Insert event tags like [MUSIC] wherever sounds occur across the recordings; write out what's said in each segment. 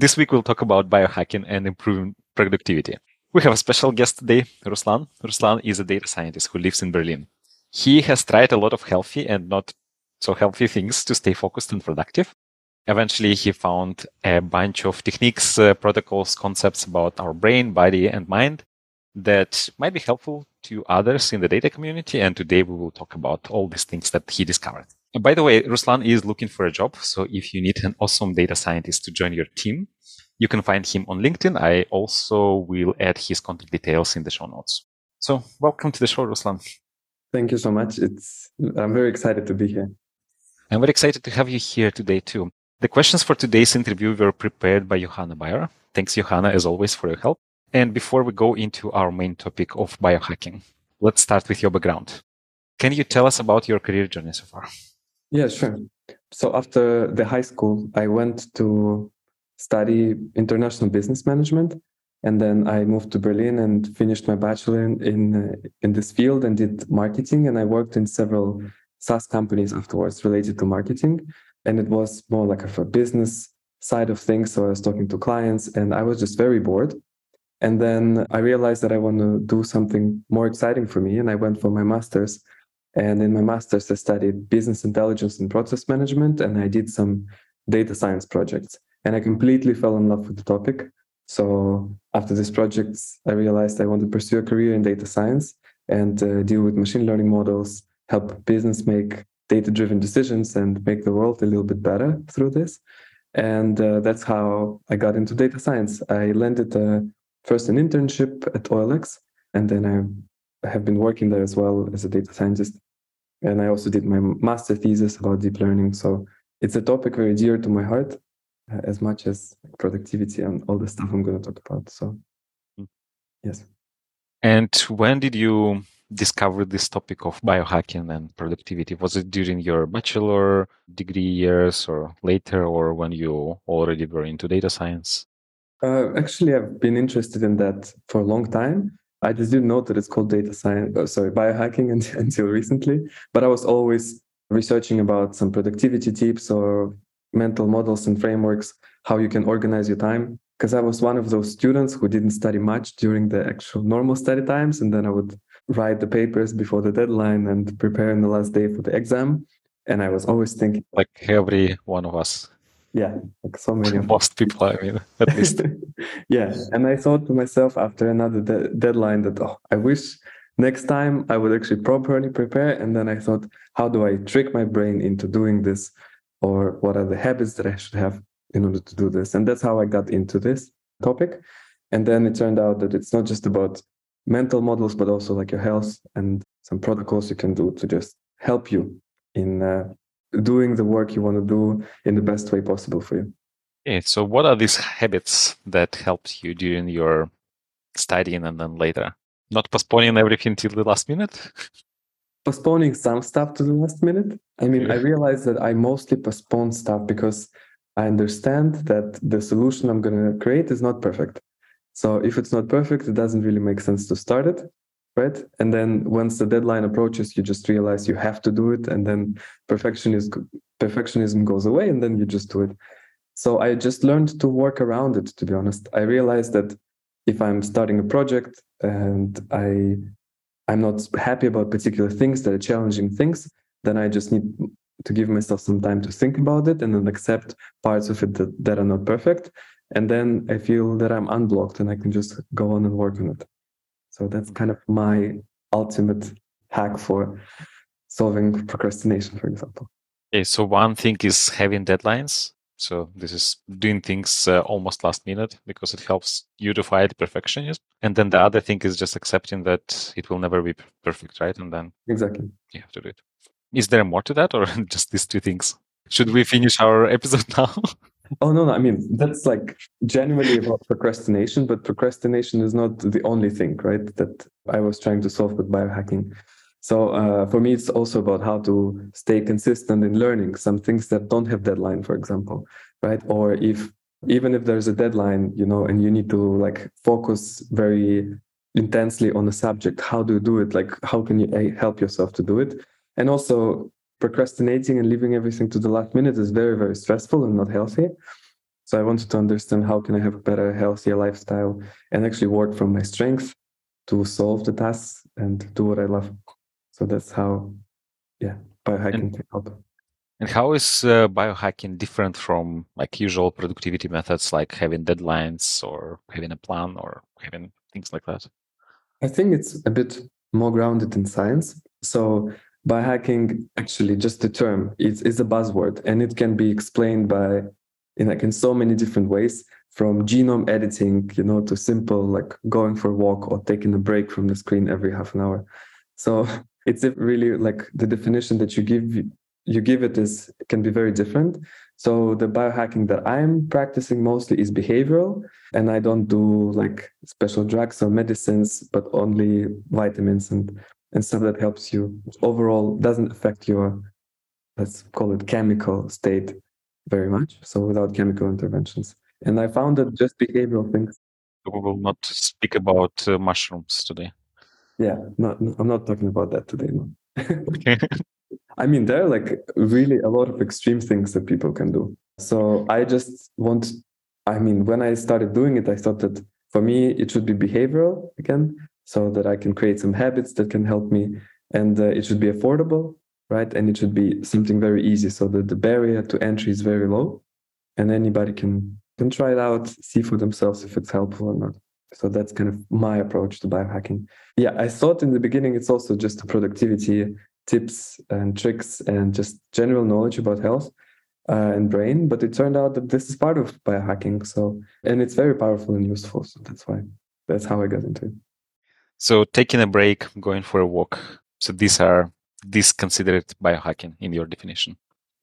This week we'll talk about biohacking and improving productivity. We have a special guest today, Ruslan. Ruslan is a data scientist who lives in Berlin. He has tried a lot of healthy and not so healthy things to stay focused and productive. Eventually, he found a bunch of techniques, uh, protocols, concepts about our brain, body, and mind that might be helpful to others in the data community. And today we will talk about all these things that he discovered. By the way, Ruslan is looking for a job. So if you need an awesome data scientist to join your team, you can find him on LinkedIn. I also will add his contact details in the show notes. So welcome to the show, Ruslan. Thank you so much. It's I'm very excited to be here. I'm very excited to have you here today too. The questions for today's interview were prepared by Johanna Bayer. Thanks, Johanna, as always, for your help. And before we go into our main topic of biohacking, let's start with your background. Can you tell us about your career journey so far? Yeah, sure. So after the high school, I went to study international business management, and then I moved to Berlin and finished my bachelor in in, uh, in this field and did marketing. And I worked in several SaaS companies afterwards related to marketing, and it was more like a business side of things. So I was talking to clients, and I was just very bored. And then I realized that I want to do something more exciting for me, and I went for my master's and in my master's, I studied business intelligence and process management, and I did some data science projects. And I completely fell in love with the topic. So after these projects, I realized I want to pursue a career in data science and uh, deal with machine learning models, help business make data driven decisions, and make the world a little bit better through this. And uh, that's how I got into data science. I landed uh, first an internship at OLX, and then I I have been working there as well as a data scientist. And I also did my master thesis about deep learning. So it's a topic very dear to my heart, uh, as much as productivity and all the stuff I'm going to talk about. So, hmm. yes. And when did you discover this topic of biohacking and productivity? Was it during your bachelor degree years or later, or when you already were into data science? Uh, actually, I've been interested in that for a long time. I just didn't know that it's called data science, oh, sorry, biohacking [LAUGHS] until, recently. But I was always researching about some productivity tips or mental models and frameworks, how you can organize your time. Because I was one of those students who didn't study much during the actual normal study times. And then I would write the papers before the deadline and prepare in the last day for the exam. And I was always thinking, like every one of us yeah like so many most people i mean at least. [LAUGHS] Yeah and i thought to myself after another de- deadline that oh i wish next time i would actually properly prepare and then i thought how do i trick my brain into doing this? Or what are the habits that i should have in order to do this? And that's how i got into this topic. And then it turned out that it's not just about mental models but also like your health and some protocols you can do to just help you in uh, doing the work you want to do in the best way possible for you. Okay, so what are these habits that helped you during your studying and then later? Not postponing everything till the last minute? [LAUGHS] postponing some stuff to the last minute. I mean, I realize that I mostly postpone stuff because I understand that the solution I'm going to create is not perfect. So if it's not perfect, it doesn't really make sense to start it right? And then once the deadline approaches you just realize you have to do it and then perfectionism perfectionism goes away and then you just do it. So i just learned to work around it to be honest. I realized that if i'm starting a project and i i'm not happy about particular things that are challenging things then i just need to give myself some time to think about it and then accept parts of it that, that are not perfect. And then i feel that i'm unblocked and i can just go on and work on it so that's kind of my ultimate hack for solving procrastination, for example. Okay, so one thing is having deadlines. So this is doing things uh, almost last minute because it helps you to fight perfectionism. And then the other thing is just accepting that it will never be perfect, right? And then exactly you have to do it. Is there more to that, or [LAUGHS] just these two things? Should we finish our episode [LAUGHS] now? Oh no, no, I mean that's like genuinely about procrastination, but procrastination is not the only thing, right? That I was trying to solve with biohacking. So uh, for me, it's also about how to stay consistent in learning some things that don't have deadline, for example, right? Or if even if there's a deadline, you know, and you need to like focus very intensely on a subject, how do you do it? Like how can you help yourself to do it? And also procrastinating and leaving everything to the last minute is very very stressful and not healthy So I wanted to understand how can I have a better, healthier lifestyle and actually work from my strength to solve the tasks and do what I love. So that's how, yeah, biohacking can help. And how is uh, biohacking different from like usual productivity methods, like having deadlines or having a plan or having things like that? I think it's a bit more grounded in science. So biohacking, actually, just the term, it's, is a buzzword, and it can be explained by in like in so many different ways from genome editing you know to simple like going for a walk or taking a break from the screen every half an hour. So [LAUGHS] it's really like the definition that you give you give it is can be very different. So the biohacking that i'm practicing mostly is behavioral and i don't do like special drugs or medicines but only vitamins and and stuff that helps you. Overall doesn't affect your let's call it chemical state very much so without chemical interventions. And i found that just behavioral things we will not speak about uh, mushrooms today. Yeah no, no, i'm not talking about that today no. Okay. [LAUGHS] [LAUGHS] I mean there are like really a lot of extreme things that people can do. So i just want i mean when i started doing it i thought that for me it should be behavioral again so that i can create some habits that can help me and uh, it should be affordable right and it should be something very easy so that the barrier to entry is very low and anybody can can try it out see for themselves if it's helpful or not so that's kind of my approach to biohacking. Yeah, I thought in the beginning it's also just productivity tips and tricks and just general knowledge about health uh, and brain, but it turned out that this is part of biohacking. So, and it's very powerful and useful. So that's why, that's how I got into it. So taking a break, going for a walk. So these are, these considered biohacking in your definition?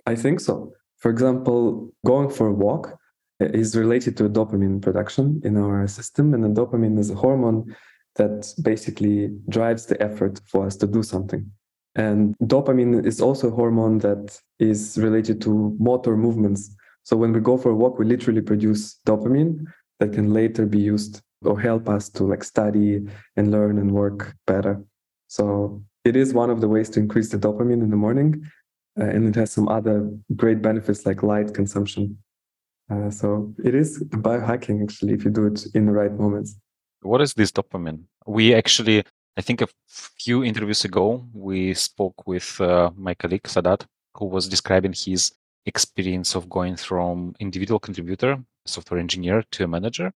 I think so. For example, going for a walk eh, is related to dopamine production in our system. And the dopamine is a hormone that basically drives the effort for us to do something. And dopamine is also a hormone that is related to motor movements. So when we go for a walk, we literally produce dopamine that can later be used or help us to like study and learn and work better. So it is one of the ways to increase the dopamine in the morning. Uh, and it has some other great benefits like light consumption. Uh, so it is biohacking actually if you do it in the right moments. What is this dopamine? We actually, I think a few interviews ago, we spoke with uh, my colleague Sadat, who was describing his experience of going from individual contributor, software engineer, to a manager.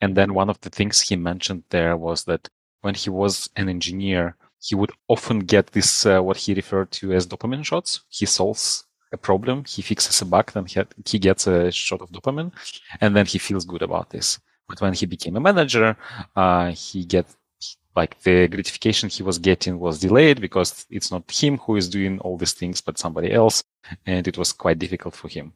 And then one of the things he mentioned there was that when he was an engineer, he would often get this, uh, what he referred to as dopamine shots. He solves a problem, he fixes a bug, then he, he gets a shot of dopamine, and then he feels good about this. But when he became a manager, uh, he get like the gratification he was getting was delayed because it's not him who is doing all these things, but somebody else, and it was quite difficult for him.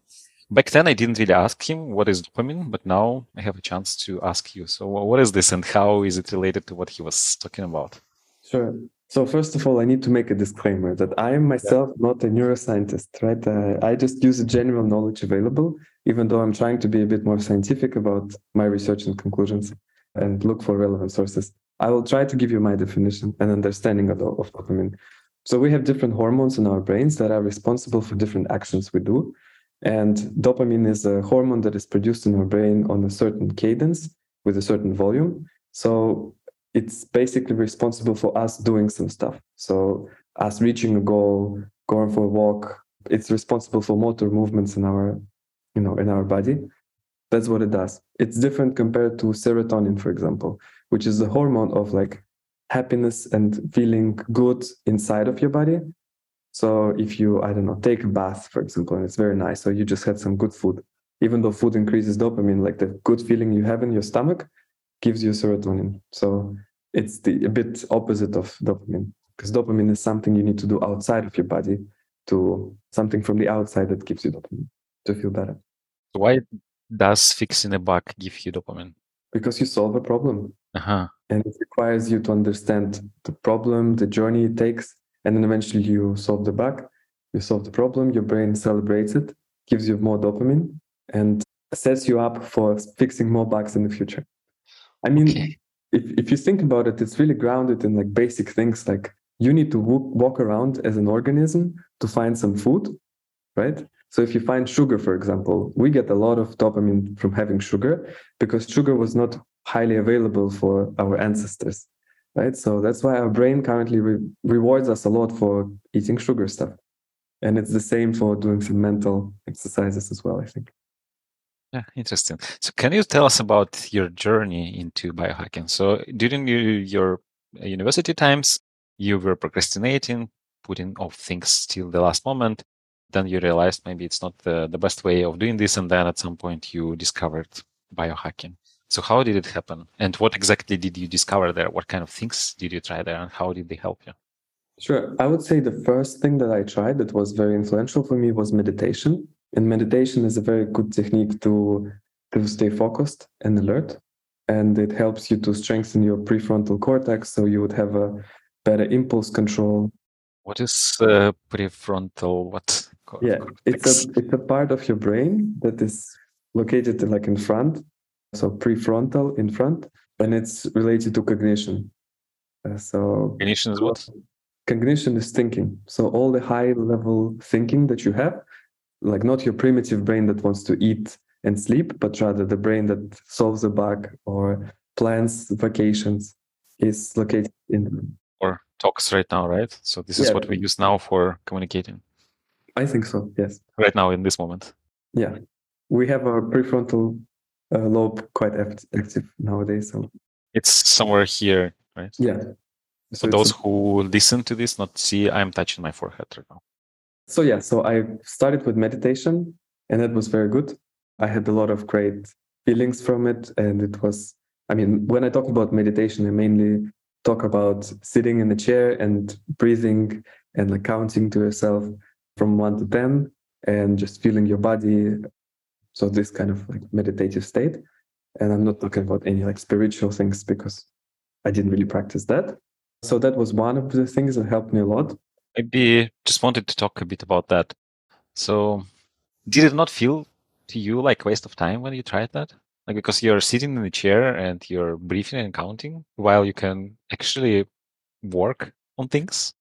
Back then, I didn't really ask him what is dopamine, but now I have a chance to ask you. So, what is this, and how is it related to what he was talking about? Sure. So first of all, I need to make a disclaimer that I am myself yeah. not a neuroscientist, right? Uh, I just use the general knowledge available, even though I'm trying to be a bit more scientific about my research and conclusions and look for relevant sources. I will try to give you my definition and understanding of, of dopamine. So we have different hormones in our brains that are responsible for different actions we do. And dopamine is a hormone that is produced in our brain on a certain cadence with a certain volume. So it's basically responsible for us doing some stuff. So us reaching a goal, going for a walk, it's responsible for motor movements in our, you know, in our body. That's what it does. It's different compared to serotonin, for example, which is a hormone of like happiness and feeling good inside of your body. So if you, I don't know, take a bath, for example, and it's very nice, so you just had some good food. Even though food increases dopamine, like the good feeling you have in your stomach, gives you serotonin. So it's the a bit opposite of dopamine because dopamine is something you need to do outside of your body to something from the outside that gives you dopamine to feel better. Why does fixing a bug give you dopamine? Because you solve a problem. Uh-huh. And it requires you to understand the problem, the journey it takes, and then eventually you solve the bug, you solve the problem, your brain celebrates it, gives you more dopamine, and sets you up for fixing more bugs in the future. I mean, okay. if, if you think about it, it's really grounded in like basic things like you need to walk around as an organism to find some food, right? So if you find sugar, for example, we get a lot of dopamine from having sugar because sugar was not highly available for our ancestors, right? So that's why our brain currently re- rewards us a lot for eating sugar stuff. And it's the same for doing some mental exercises as well, I think. Yeah, interesting. So, can you tell us about your journey into biohacking? So, during your uh, university times, you were procrastinating, putting off things till the last moment. Then you realized maybe it's not the, the best way of doing this. And then at some point, you discovered biohacking. So, how did it happen? And what exactly did you discover there? What kind of things did you try there? And how did they help you? Sure. I would say the first thing that I tried that was very influential for me was meditation. And meditation is a very good technique to, to stay focused and alert. And it helps you to strengthen your prefrontal cortex so you would have a better impulse control. What is uh, prefrontal? What? Yeah, it's a it's a part of your brain that is located like in front, so prefrontal in front, and it's related to cognition. Uh, so cognition is what? Cognition is thinking. So all the high level thinking that you have like not your primitive brain that wants to eat and sleep, but rather the brain that solves a bug or plans vacations is located in or talks right now, right? So this is yeah. what we use now for communicating. I think so. Yes. Right now, in this moment. Yeah, we have our prefrontal Uh, lobe quite active nowadays. So it's somewhere here, right? Yeah. So For those who listen to this, not see, I'm touching my forehead right now. So yeah, so I started with meditation and that was very good. I had a lot of great feelings from it. And it was, I mean, when I talk about meditation, I mainly talk about sitting in a chair and breathing and like counting to yourself from one to 10 and just feeling your body. So this kind of like meditative state. And I'm not talking about any like spiritual things because I didn't really practice that. So that was one of the things that helped me a lot maybe just wanted to talk a bit about that. So, did it not feel to you like waste of time when you tried that? Like because you're sitting in the chair and you're breathing and counting while you can actually work on things.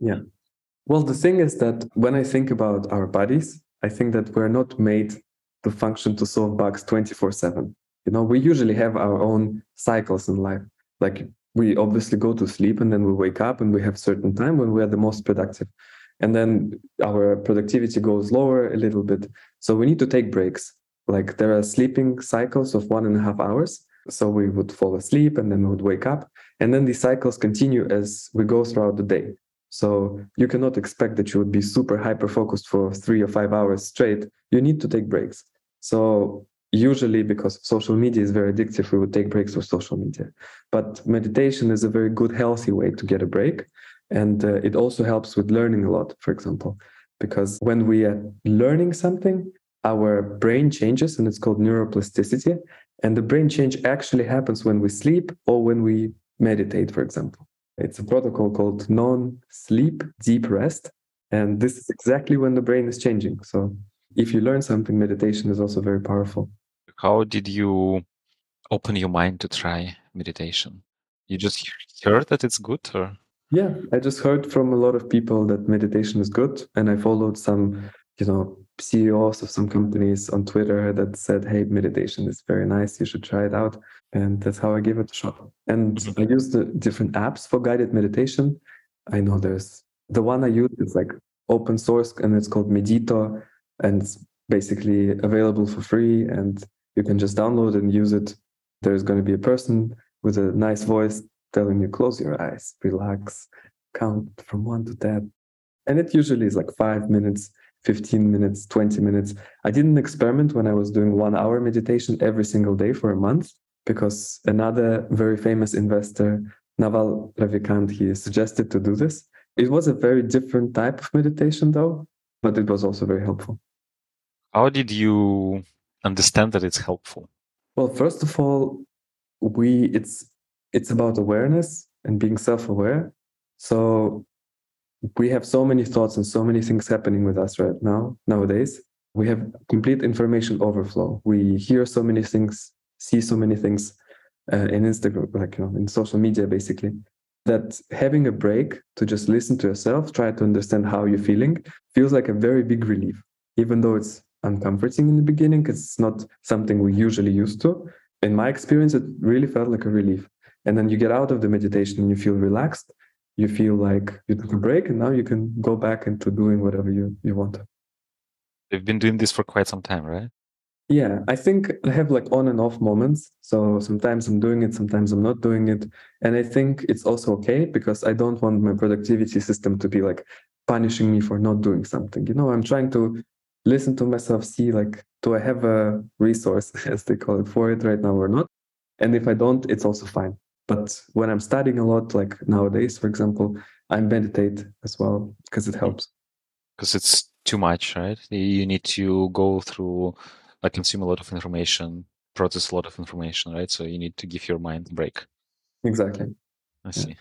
Yeah. Well, the thing is that when I think about our bodies, I think that we're not made to function to solve bugs 24 7. You know, we usually have our own cycles in life. Like we obviously go to sleep and then we wake up and we have certain time when we are the most productive. And then our productivity goes lower a little bit. So we need to take breaks. Like there are sleeping cycles of one and a half hours. So we would fall asleep and then we would wake up. And then these cycles continue as we go throughout the day. So you cannot expect that you would be super hyper focused for three or five hours straight. You need to take breaks so usually because social media is very addictive we would take breaks with social media. But meditation is a very good healthy way to get a break. And uh, it also helps with learning a lot for example. Because when we are learning something our brain changes and it's called neuroplasticity. And the brain change actually happens when we sleep or when we meditate for example. It's a protocol called non-sleep deep rest. And this is exactly when the brain is changing. So if you learn something meditation is also very powerful how did you open your mind to try meditation? You just heard that it's good, or? Yeah, I just heard from a lot of people that meditation is good, and I followed some, you know, CEOs of some companies on Twitter that said, "Hey, meditation is very nice. You should try it out." And that's how I gave it a shot. And mm-hmm. I use the different apps for guided meditation. I know there's the one I use is like open source, and it's called Medito, and it's basically available for free. And you can just download and use it. There's going to be a person with a nice voice telling you, close your eyes, relax, count from one to 10. And it usually is like five minutes, 15 minutes, 20 minutes. I did an experiment when I was doing one hour meditation every single day for a month because another very famous investor, Naval Ravikant, he suggested to do this. It was a very different type of meditation though, but it was also very helpful. How did you understand that it's helpful? Well, first of all, we it's it's about awareness and being self-aware. So we have so many thoughts and so many things happening with us right now nowadays. We have complete information overflow. We hear so many things, see so many things uh, in Instagram, like you know, in social media, basically. That having a break to just listen to yourself, try to understand how you're feeling, feels like a very big relief even though it's uncomforting in the beginning because it's not something we usually used to. In my experience, it really felt like a relief. And then you get out of the meditation and you feel relaxed. You feel like you took a break and now you can go back into doing whatever you, you want. You've been doing this for quite some time, right? Yeah, I think I have like on and off moments. So sometimes I'm doing it, sometimes I'm not doing it. And I think it's also okay because I don't want my productivity system to be like punishing me for not doing something. You know, I'm trying to listen to myself, see like, do I have a resource, [LAUGHS] as they call it, for it right now or not? And if I don't, it's also fine. But when I'm studying a lot, like nowadays, for example, I meditate as well because it helps. Because it's too much, right? You need to go through, like, consume a lot of information, process a lot of information, right? So you need to give your mind a break. Exactly. I see.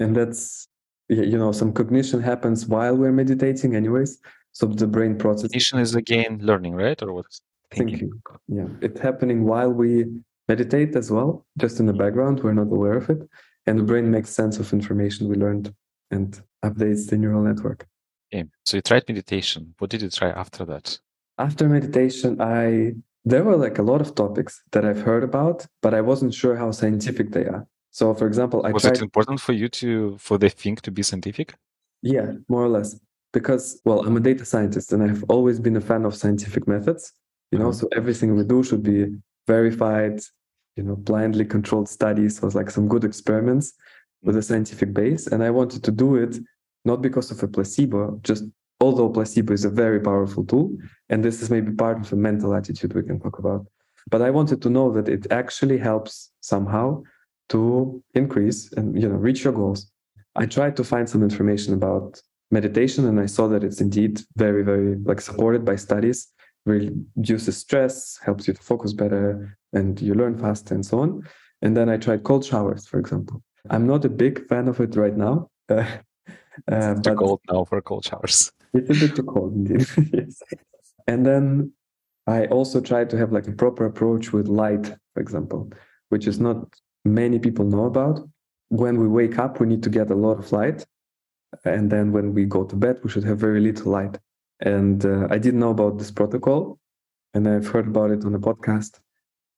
And that's, you know, some cognition happens while we're meditating, anyways. So the brain process. Cognition is again learning, right? Or what? Thinking. thinking. Yeah, it's happening while we meditate as well, just in the mm-hmm. background. We're not aware of it. And the brain makes sense of information we learned and updates the neural network. Okay. So you tried meditation. What did you try after that? After meditation, I there were like a lot of topics that I've heard about, but I wasn't sure how scientific they are. So for example, I was tried, it important for you to for the thing to be scientific? Yeah, more or less. Because well, I'm a data scientist and I've always been a fan of scientific methods. You know, mm-hmm. so everything we do should be verified, you know, blindly controlled studies was like some good experiments with a scientific base. And I wanted to do it not because of a placebo, just although placebo is a very powerful tool. And this is maybe part of a mental attitude we can talk about. But I wanted to know that it actually helps somehow to increase and you know reach your goals. I tried to find some information about meditation and I saw that it's indeed very, very like supported by studies reduces stress, helps you to focus better, and you learn faster, and so on. And then I tried cold showers, for example. I'm not a big fan of it right now. [LAUGHS] Uh, uh, too cold now for cold showers. A bit too cold indeed. [LAUGHS] And then I also tried to have like a proper approach with light, for example, which is not many people know about. When we wake up, we need to get a lot of light. And then when we go to bed, we should have very little light. And uh, I didn't know about this protocol, and I've heard about it on a podcast.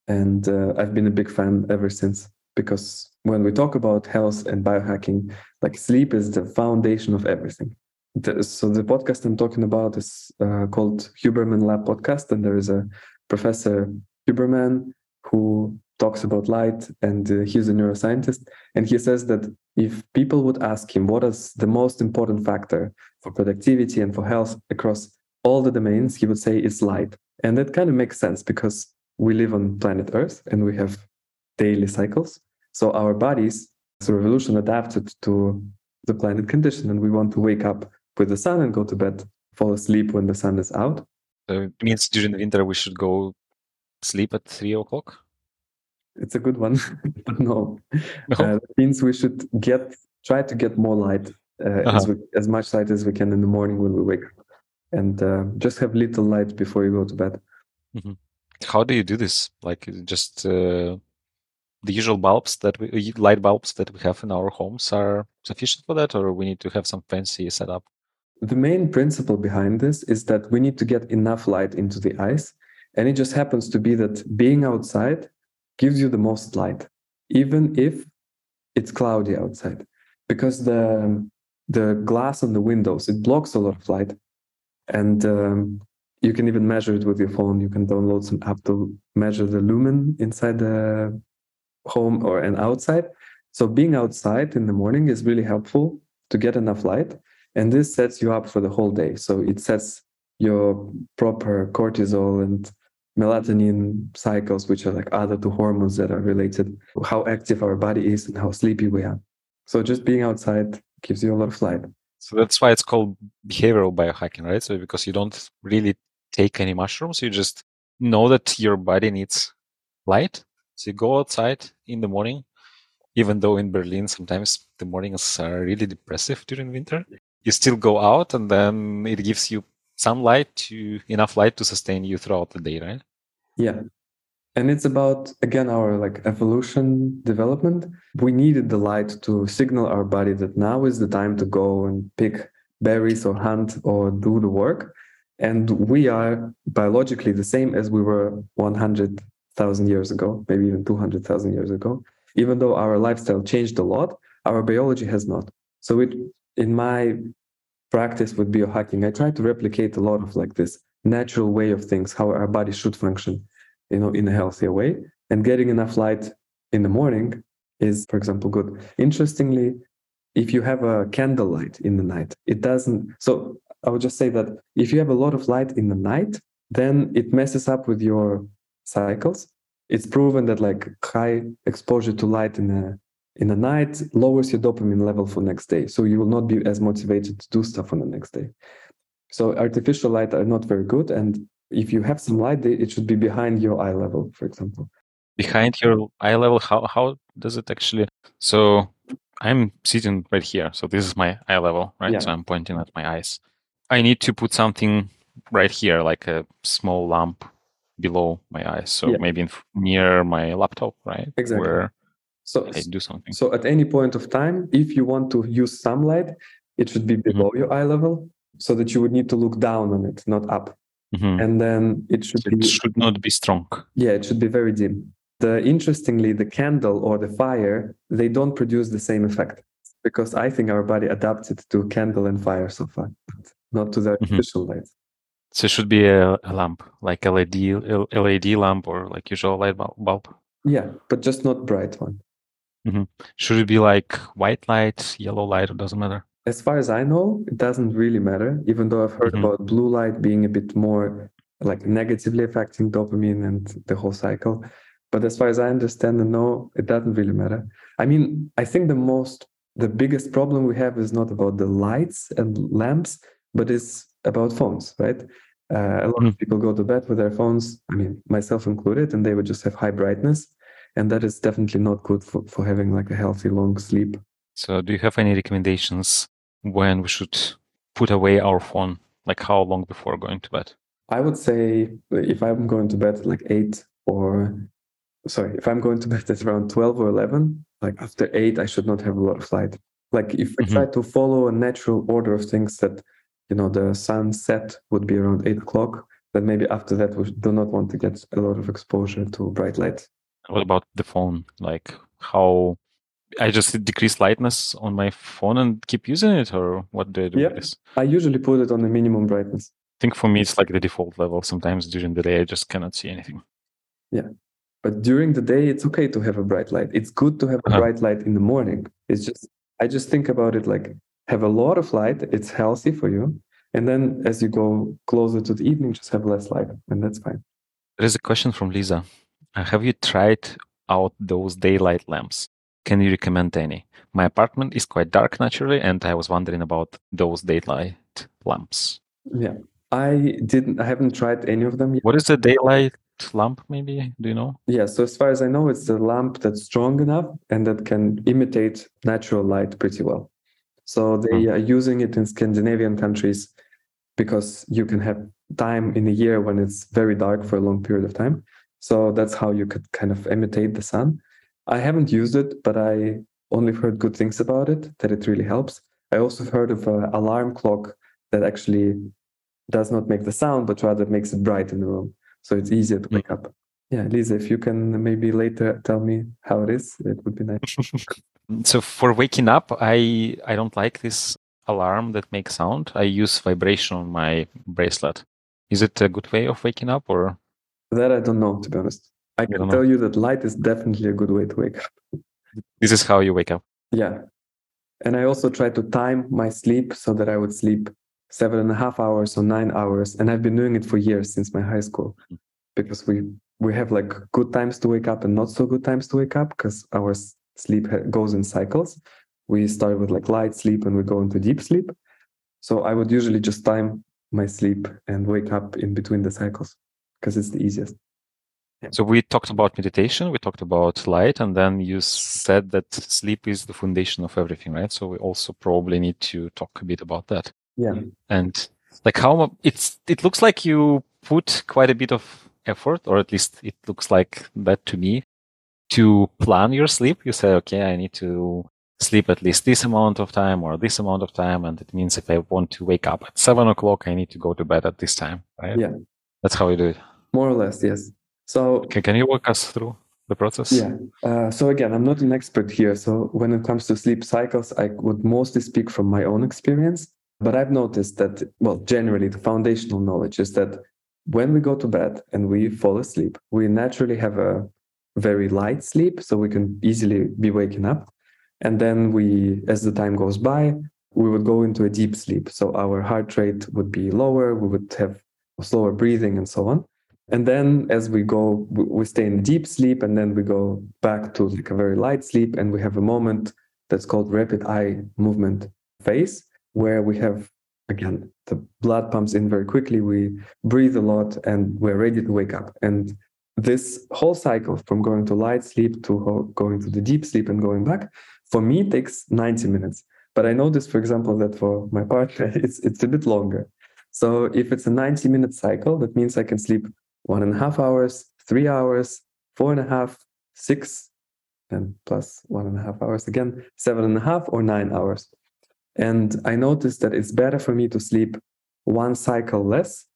And uh, I've been a big fan ever since because when we talk about health and biohacking, like sleep is the foundation of everything. The, so the podcast I'm talking about is uh, called Huberman Lab Podcast, and there is a professor Huberman who talks about light, and uh, he's a neuroscientist. And he says that if people would ask him what is the most important factor for productivity and for health across all the domains, he would say it's light. And that kind of makes sense because we live on planet Earth and we have daily cycles. So our bodies, through evolution, adapted to the planet condition, and we want to wake up with the sun and go to bed, fall asleep when the sun is out. So it means during the winter we should go sleep at three o'clock. It's a good one, [LAUGHS] but no. [LAUGHS] no. Uh, means we should get try to get more light uh, uh-huh. as, we, as much light as we can in the morning when we wake up, and uh, just have little light before you go to bed. Mm-hmm. How do you do this? Like just uh, the usual bulbs that we light bulbs that we have in our homes are sufficient for that, or we need to have some fancy setup? The main principle behind this is that we need to get enough light into the eyes, and it just happens to be that being outside gives you the most light, even if it's cloudy outside, because the the glass on the windows it blocks a lot of light, and um, you can even measure it with your phone. You can download some app to measure the lumen inside the home or and outside. So being outside in the morning is really helpful to get enough light, and this sets you up for the whole day. So it sets your proper cortisol and melatonin cycles, which are like other two hormones that are related, to how active our body is and how sleepy we are. So just being outside gives you a lot of light. So that's why it's called behavioral biohacking, right? So because you don't really take any mushrooms, you just know that your body needs light. So you go outside in the morning, even though in Berlin sometimes the mornings are really depressive during winter. You still go out and then it gives you some light to enough light to sustain you throughout the day, right? Yeah. And it's about again our like evolution development. We needed the light to signal our body that now is the time to go and pick berries or hunt or do the work. And we are biologically the same as we were 100,000 years ago, maybe even 200,000 years ago. Even though our lifestyle changed a lot, our biology has not. So it, in my practice with biohacking, I try to replicate a lot of like this natural way of things, how our body should function, you know, in a healthier way. And getting enough light in the morning is, for example, good. Interestingly, if you have a candle light in the night, it doesn't. So I would just say that if you have a lot of light in the night, then it messes up with your cycles. It's proven that like high exposure to light in the in the night lowers your dopamine level for next day. So you will not be as motivated to do stuff on the next day. So artificial light are not very good. And if you have some light, it should be behind your eye level, for example. Behind your eye level, how how does it actually? So I'm sitting right here. So this is my eye level, right? Yeah. So I'm pointing at my eyes. I need to put something right here, like a small lamp below my eyes. So yeah. maybe near my laptop, right? Exactly. Where so do something. So at any point of time, if you want to use sunlight, it should be below mm-hmm. your eye level, so that you would need to look down on it, not up. Mm-hmm. And then it should so be. It should not be strong. Yeah, it should be very dim. The interestingly, the candle or the fire, they don't produce the same effect because I think our body adapted to candle and fire so far, not to the mm-hmm. artificial mm-hmm. light. So it should be a, a, lamp, like LED LED lamp or like usual light bulb. Yeah, but just not bright one. Mm-hmm. Should it be like white light, yellow light, or doesn't matter? As far as I know, it doesn't really matter. Even though I've heard mm-hmm. about blue light being a bit more like negatively affecting dopamine and the whole cycle. But as far as I understand and know, it doesn't really matter. I mean, I think the most, the biggest problem we have is not about the lights and lamps, but it's about phones, right? Uh, a lot mm. of people go to bed with their phones, I mean, myself included, and they would just have high brightness. And that is definitely not good for, for having like a healthy long sleep. So, do you have any recommendations when we should put away our phone? Like, how long before going to bed? I would say if I'm going to bed like eight or sorry, if I'm going to [LAUGHS] bed at around 12 or 11, like after eight, I should not have a lot of light. Like if I mm-hmm. try to follow a natural order of things that, you know, the sunset would be around eight o'clock, then maybe after that, we do not want to get a lot of exposure to bright light. What about the phone? Like how I just decrease lightness on my phone and keep using it, or what do I do with this? I usually put it on the minimum brightness. I think for me, it's like the default level. Sometimes during the day, I just cannot see anything. Yeah. But during the day, it's okay to have a bright light. It's good to have a uh-huh. bright light in the morning. It's just, I just think about it like have a lot of light. It's healthy for you. And then as you go closer to the evening, just have less light, and that's fine. There is a question from Lisa. Uh, have you tried out those daylight lamps? Can you recommend any? My apartment is quite dark naturally, and I was wondering about those daylight lamps. Yeah, I didn't. I haven't tried any of them yet. What is the daylight lamp? Maybe do you know? Yeah. So as far as I know, it's a lamp that's strong enough and that can imitate natural light pretty well. So they mm. are using it in Scandinavian countries because you can have time in a year when it's very dark for a long period of time. So that's how you could kind of imitate the sun. I haven't used it, but I only heard good things about it, that it really helps. I also heard of an alarm clock that actually does not make the sound, but rather makes it bright in the room. So it's easier to wake mm. up. Yeah, Lisa, if you can maybe later tell me how it is, it would be nice. [LAUGHS] so for waking up, I I don't like this alarm that makes sound. I use vibration on my bracelet. Is it a good way of waking up or? That I don't know, to be honest. I can tell you that light is definitely a good way to wake up. This is how you wake up. Yeah. And I also try to time my sleep so that I would sleep seven and a half hours or nine hours. And I've been doing it for years since my high school mm. because we we have like good times to wake up and not so good times to wake up because our sleep goes in cycles. We start with like light sleep and we go into deep sleep. So I would usually just time my sleep and wake up in between the cycles because it's the easiest. So we talked about meditation, we talked about light, and then you said that sleep is the foundation of everything, right? So we also probably need to talk a bit about that. Yeah. Mm. And like how it's it looks like you put quite a bit of effort, or at least it looks like that to me, to plan your sleep. You say, okay, I need to sleep at least this amount of time or this amount of time. And it means if I want to wake up at seven o'clock, I need to go to bed at this time, right? Yeah. That's how we do it. More or less, yes. So can, can you walk us through the process? Yeah. Uh, so again, I'm not an expert here. So when it comes to sleep cycles, I would mostly speak from my own experience. But I've noticed that, well, generally, the foundational knowledge is that when we go to bed and we fall asleep, we naturally have a very light sleep, so we can easily be waking up. And then we, as the time goes by, we would go into a deep sleep. So our heart rate would be lower, we would have slower breathing, and so on. And then as we go, we stay in deep sleep, and then we go back to like a very light sleep, and we have a moment that's called rapid eye movement phase, where we have again the blood pumps in very quickly, we breathe a lot, and we're ready to wake up. And this whole cycle from going to light sleep to going to the deep sleep and going back for me takes 90 minutes but i noticed for example that for my partner [LAUGHS] it's it's a bit longer so if it's a 90 minute cycle that means i can sleep one and a half hours three hours four and a half six and plus one and a half hours again seven and a half or nine hours and i noticed that it's better for me to sleep one cycle less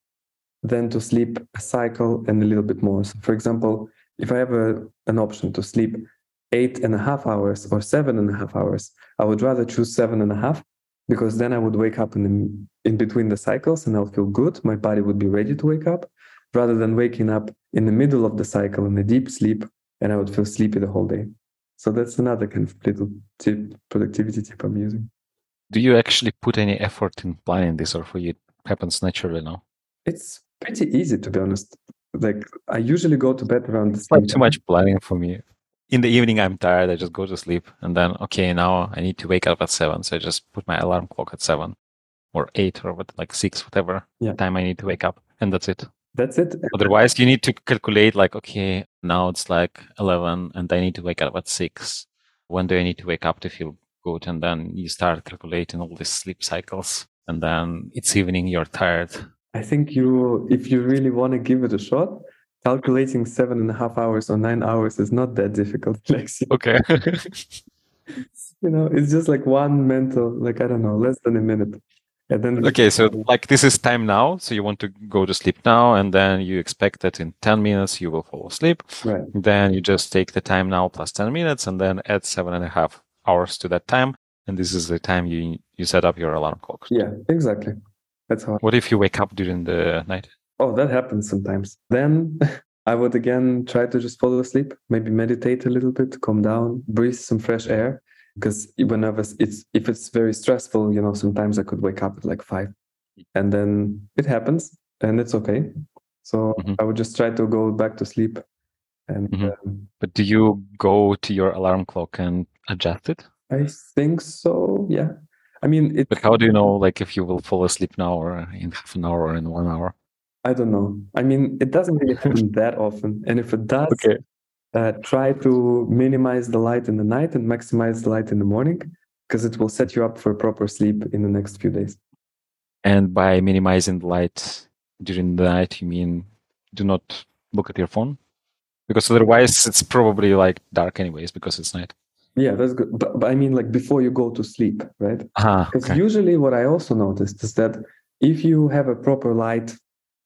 than to sleep a cycle and a little bit more. So for example, if I have a, an option to sleep eight and a half hours or seven and a half hours, I would rather choose seven and a half because then I would wake up in the, in between the cycles and I'll feel good. My body would be ready to wake up rather than waking up in the middle of the cycle in a deep sleep and I would feel sleepy the whole day. So that's another kind of little tip, productivity tip I'm using. Do you actually put any effort in planning this or for you it happens naturally now? It's pretty easy to be honest. Like I usually go to bed around the like too much planning for me. In the evening, I'm tired. I just go to sleep, and then okay, now I need to wake up at seven, so I just put my alarm clock at seven, or eight, or what, like six, whatever yeah. time I need to wake up, and that's it. That's it. Otherwise, you need to calculate like, okay, now it's like eleven, and I need to wake up at six. When do I need to wake up to feel good? And then you start calculating all these sleep cycles, and then it's evening, you're tired, I think you, if you really want to give it a shot, calculating seven and a half hours or nine hours is not that difficult, [LAUGHS] Lexi. Okay. [LAUGHS] you know, it's just like one mental, like I don't know, less than a minute. And then okay, so like this is time now, so you want to go to sleep now, and then you expect that in ten minutes you will fall asleep. Right. Then you just take the time now plus ten minutes, and then add seven and a half hours to that time, and this is the time you you set up your alarm clock. Yeah, exactly. That's how. What if you wake up during the night? Oh, that happens sometimes. Then [LAUGHS] I would again try to just fall asleep, maybe meditate a little bit, calm down, breathe some fresh air. Because whenever it's if it's very stressful, you know, sometimes I could wake up at like five, and then it happens, and it's okay. So mm-hmm. I would just try to go back to sleep. And mm-hmm. um, but do you go to your alarm clock and adjust it? I think so. Yeah, I mean, it, but how do you know, like, if you will fall asleep now or in half an hour or in one hour? I don't know. I mean, it doesn't really happen that often, and if it does, okay. Uh, try to minimize the light in the night and maximize the light in the morning, because it will set you up for proper sleep in the next few days. And by minimizing the light during the night, you mean do not look at your phone, because otherwise it's probably like dark anyways because it's night. Yeah, that's good. But, but I mean, like before you go to sleep, right? Because uh-huh, okay. usually, what I also noticed is that if you have a proper light,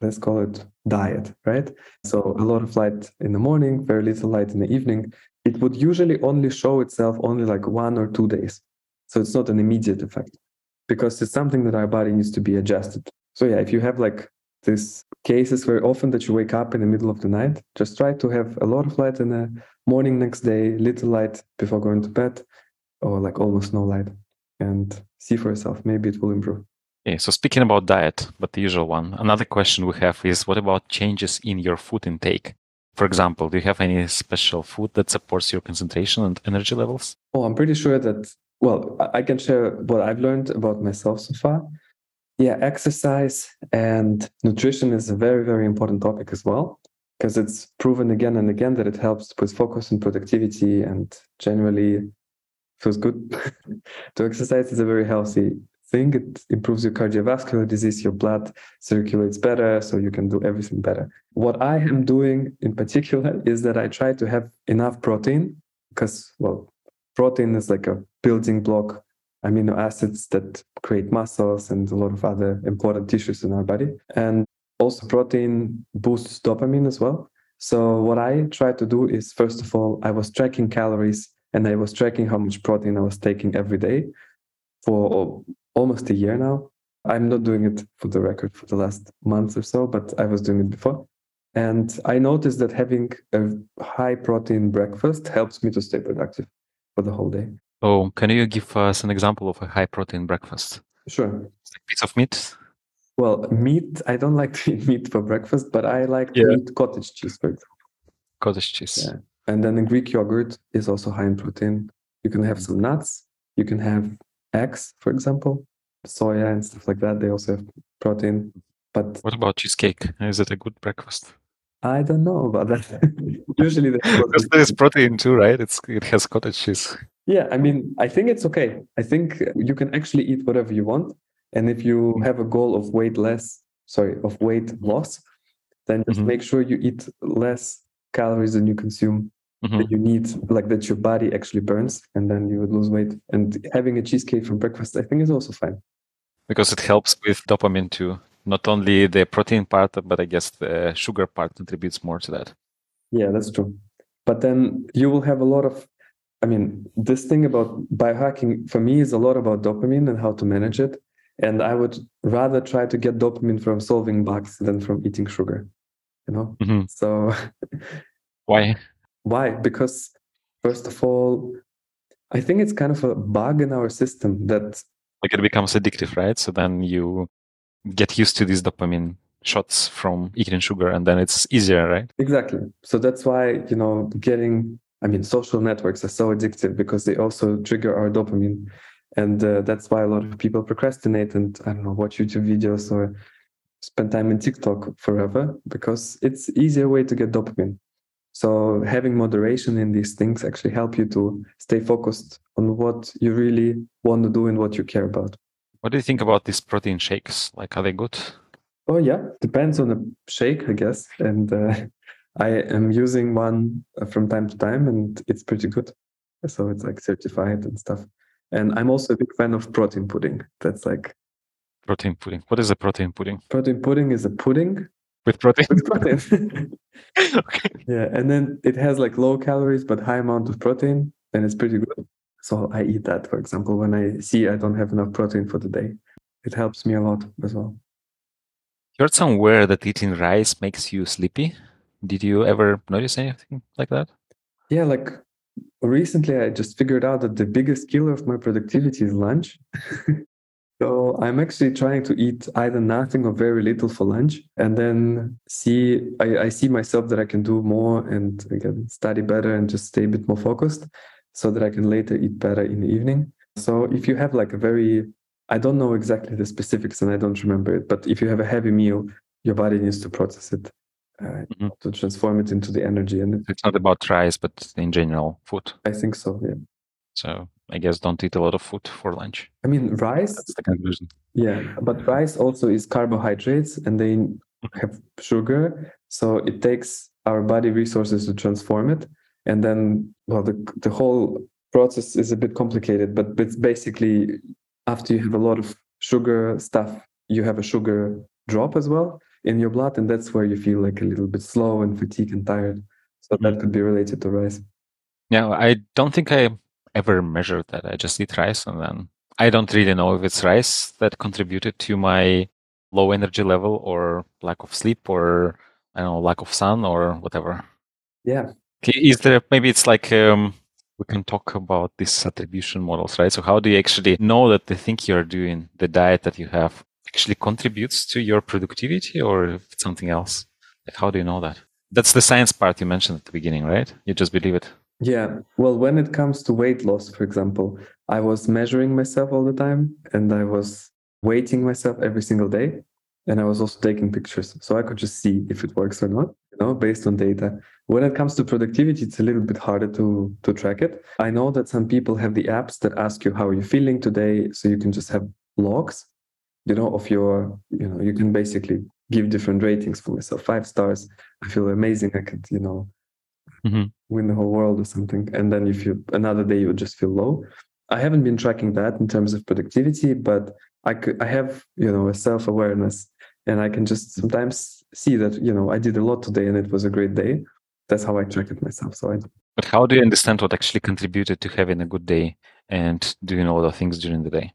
let's call it diet, right? So a lot of light in the morning, very little light in the evening. It would usually only show itself only like one or two days. So it's not an immediate effect because it's something that our body needs to be adjusted. So yeah, if you have like these cases where often that you wake up in the middle of the night, just try to have a lot of light in the morning next day, little light before going to bed, or like almost no light, and see for yourself. Maybe it will improve. So speaking about diet, but the usual one, another question we have is what about changes in your food intake? For example, do you have any special food that supports your concentration and energy levels? Oh, I'm pretty sure that, well, I can share what I've learned about myself so far. Yeah, exercise and nutrition is a very, very important topic as well, because it's proven again and again that it helps with focus and productivity and generally feels good. [LAUGHS] to exercise is a very healthy thing. It improves your cardiovascular disease, your blood circulates better, so you can do everything better. What I am doing in particular [LAUGHS] is that I try to have enough protein because, well, protein is like a building block amino acids that create muscles and a lot of other important tissues in our body. And also, protein boosts dopamine as well. So, what I try to do is first of all, I was tracking calories and I was tracking how much protein I was taking every day for almost a year now. I'm not doing it for the record for the last month or so, but I was doing it before. And I noticed that having a high protein breakfast helps me to stay productive for the whole day. Oh, can you give us an example of a high protein breakfast? Sure. Piece of meat? Well, meat, I don't like [LAUGHS] to eat meat for breakfast, but I like yeah. to eat cottage cheese, for example. Cottage cheese. Yeah. And then the Greek yogurt is also high in protein. You can have mm. some nuts. You can have eggs, for example, soya and stuff like that. They also have protein. But what about cheesecake? Is it a good breakfast? I don't know about that. [LAUGHS] Usually, because there is protein too, right? It's it has cottage cheese. Yeah, I mean, I think it's okay. I think you can actually eat whatever you want, and if you mm-hmm. have a goal of weight less, sorry, of weight loss, then just mm-hmm. make sure you eat less calories than you consume. Mm-hmm. That you need, like that your body actually burns, and then you would lose weight. And having a cheesecake for breakfast, I think, is also fine because it helps with dopamine too not only the protein part, but I guess the sugar part contributes more to that. Yeah, that's true. But then you will have a lot of, I mean, this thing about biohacking for me is a lot about dopamine and how to manage it. And I would rather try to get dopamine from solving bugs than from eating sugar, you know? Mm-hmm. So why? Why? Because, first of all, I think it's kind of a bug in our system that like it becomes addictive, right? So then you get used to these dopamine shots from eating sugar and then it's easier right exactly so that's why you know getting i mean social networks are so addictive because they also trigger our dopamine and uh, that's why a lot of people procrastinate and i don't know watch youtube videos or spend time in tiktok forever because it's easier way to get dopamine so having moderation in these things actually help you to stay focused on what you really want to do and what you care about what do you think about these protein shakes? Like, are they good? Oh yeah, depends on the shake, I guess. And uh, [LAUGHS] I am using one uh, from time to time, and it's pretty good. So it's like certified and stuff. And I'm also a big fan of protein pudding. That's like protein pudding. What is a protein pudding? Protein pudding is a pudding with protein. With protein. [LAUGHS] okay. Yeah, and then it has like low calories but high amount of protein, and it's pretty good. So I eat that, for example, when I see I don't have enough protein for the day. It helps me a lot as well. You heard somewhere that eating rice makes you sleepy. Did you ever notice anything like that? Yeah, like recently I just figured out that the biggest killer of my productivity is lunch. [LAUGHS] so I'm actually trying to eat either nothing or very little for lunch and then see I, I see myself that I can do more and again study better and just stay a bit more focused so that I can later eat better in the evening. So if you have like a very, I don't know exactly the specifics and I don't remember it, but if you have a heavy meal, your body needs to process it uh, mm-hmm. to transform it into the energy. And it's not about rice, but in general, food. I think so. Yeah. So I guess don't eat a lot of food for lunch. I mean, rice. That's the conclusion. Yeah, but rice also is carbohydrates, and they have sugar, so it takes our body resources to transform it and then well the, the whole process is a bit complicated but it's basically after you have a lot of sugar stuff you have a sugar drop as well in your blood and that's where you feel like a little bit slow and fatigued and tired so that mm-hmm. could be related to rice yeah i don't think i ever measured that i just eat rice and then i don't really know if it's rice that contributed to my low energy level or lack of sleep or i don't know lack of sun or whatever yeah is there maybe it's like um, we can talk about these attribution models, right? So how do you actually know that the thing you're doing, the diet that you have, actually contributes to your productivity, or something else? Like how do you know that? That's the science part you mentioned at the beginning, right? You just believe it. Yeah. Well, when it comes to weight loss, for example, I was measuring myself all the time and I was weighting myself every single day. And I was also taking pictures. So I could just see if it works or not, you know, based on data. When it comes to productivity, it's a little bit harder to to track it. I know that some people have the apps that ask you how are you feeling today, so you can just have logs, you know, of your, you know, you can basically give different ratings for myself. Five stars, I feel amazing. I could, you know, hmm win the whole world or something. And then if you another day you just feel low. I haven't been tracking that in terms of productivity, but I could, I have, you know, a self awareness and I can just sometimes see that, you know, I did a lot today and it was a great day. That's how I track it myself. So I, But how do you understand what actually contributed to having a good day and doing all the things during the day?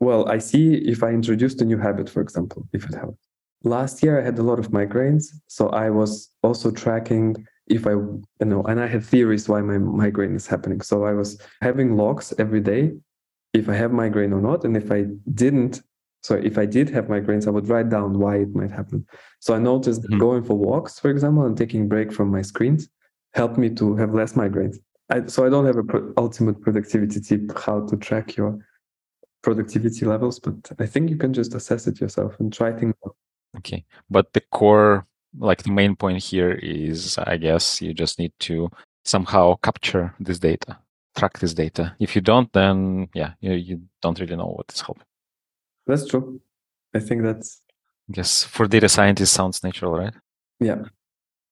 well, I see if I introduced a new habit, for example, if it helps. Last year I had a lot of migraines. So I was also tracking if I, you know, and I had theories why my migraine is happening. So I was having logs every day if I have migraine or not. And if I didn't, so if I did have migraines, I would write down why it might happen. So I noticed that Mhm. going for walks, for example, and taking break from my screens helped me to have less migraines. I, so I don't have a pro- ultimate productivity tip how to track your productivity levels, but I think you can just assess it yourself and try things out. Okay. But the core, like the main point here is, I guess you just need to somehow capture this data, track this data. If you don't, then yeah, you, you don't really know what is helping. That's true. I think that's I guess for data scientists sounds natural, right? yeah.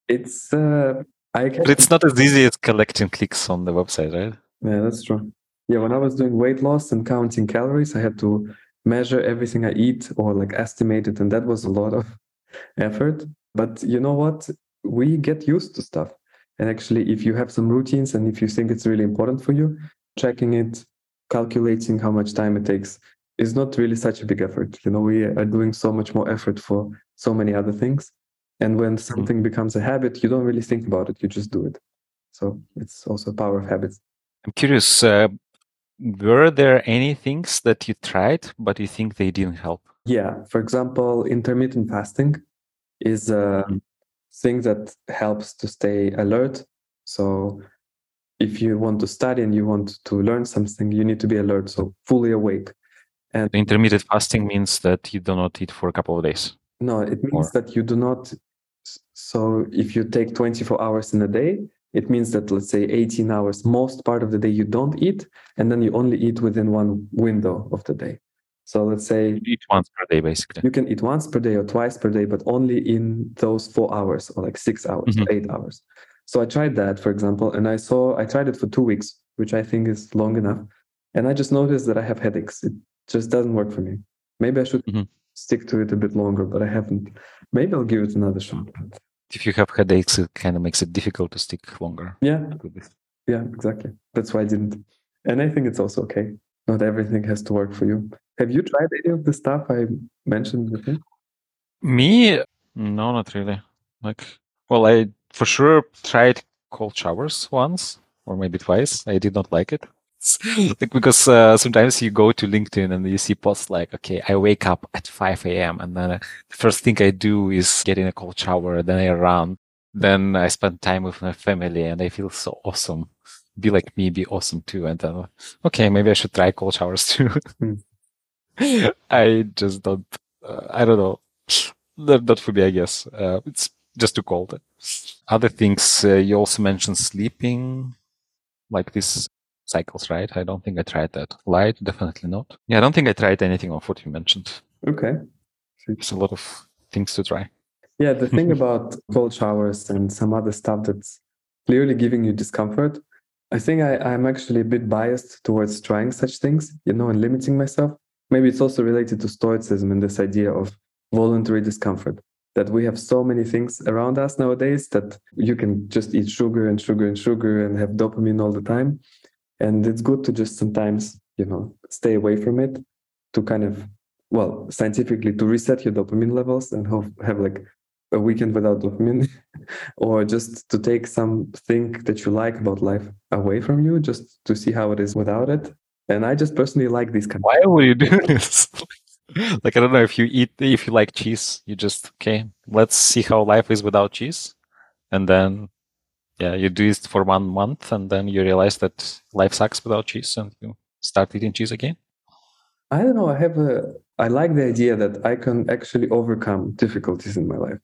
It's uh I can But it's not as easy as collecting clicks on the website, right? Yeah, that's true. Yeah, when I was doing weight loss and counting calories, I had to measure everything I eat or like estimate it, and that was a lot of [LAUGHS] effort. But you know what? We get used to stuff. And actually, if you have some routines and if you think it's really important for you, checking it, calculating how much time it takes is not really such a big effort. You know, we are doing so much more effort for so many other things. And when something becomes a habit, you don't really think about it, you just do it. So it's also a power of habits. I'm curious, uh, were there any things that you tried, but you think they didn't help? Yeah, for example, intermittent fasting is a Mhm. thing that helps to stay alert. So if you want to study and you want to learn something, you need to be alert, so fully awake. And Intermittent fasting means that you do not eat for a couple of days. no, it means Or- that you do not. So if you take 24 hours in a day, it means that let's say 18 hours, most part of the day you don't eat, and then you only eat within one window of the day. So let's say You eat once per day, basically. you can eat once per day or twice per day, but only in those four hours or like six hours, Mhm. eight hours. So I tried that, for example, and I saw I tried it for two weeks, which I think is long enough. And I just noticed that I have headaches. It just doesn't work for me. Maybe I should Mhm. stick to it a bit longer, but I haven't. Maybe I'll give it another shot. If you have headaches, it kind of makes it difficult to stick longer Yeah, yeah, exactly. That's why I didn't. And I think it's also okay. Not everything has to work for you. Have you tried any of the stuff I mentioned with you? Me, no, not really. Like, well, I for sure tried cold showers once or maybe twice. I did not like it. [LAUGHS] like because uh, sometimes you go to LinkedIn and you see posts like, okay, I wake up at 5 a.m. and then uh, the first thing I do is get in a cold shower. Then I run. Then I spend time with my family and I feel so awesome. Be like me, be awesome too. And then, okay, maybe I should try cold showers too. Hmm. [LAUGHS] I just don't, uh, I don't know. Not, not for me, I guess. Uh, it's just too cold. Other things, uh, you also mentioned sleeping, like these cycles, right? I don't think I tried that. Light, definitely not. Yeah, I don't think I tried anything of what you mentioned. Okay. There's a lot of things to try. Yeah, the thing [LAUGHS] about cold showers and some other stuff that's clearly giving you discomfort, I think I, I'm actually a bit biased towards trying such things, you know, and limiting myself. Maybe it's also related to Stoicism and this idea of voluntary discomfort. That we have so many things around us nowadays that you can just eat sugar and sugar and sugar and have dopamine all the time. And it's good to just sometimes, you know, stay away from it to kind of, well, scientifically to reset your dopamine levels and have, have like a weekend without dopamine [LAUGHS] or just to take something that you like about life away from you just to see how it is without it and i just personally like these kind Why would you do this? [LAUGHS] like, I don't know if you eat, if you like cheese, you just, okay, let's see how life is without cheese. And then, yeah, you do it for one month and then you realize that life sucks without cheese and you start eating cheese again. i don't know i have a i like the idea that i can actually overcome difficulties in my life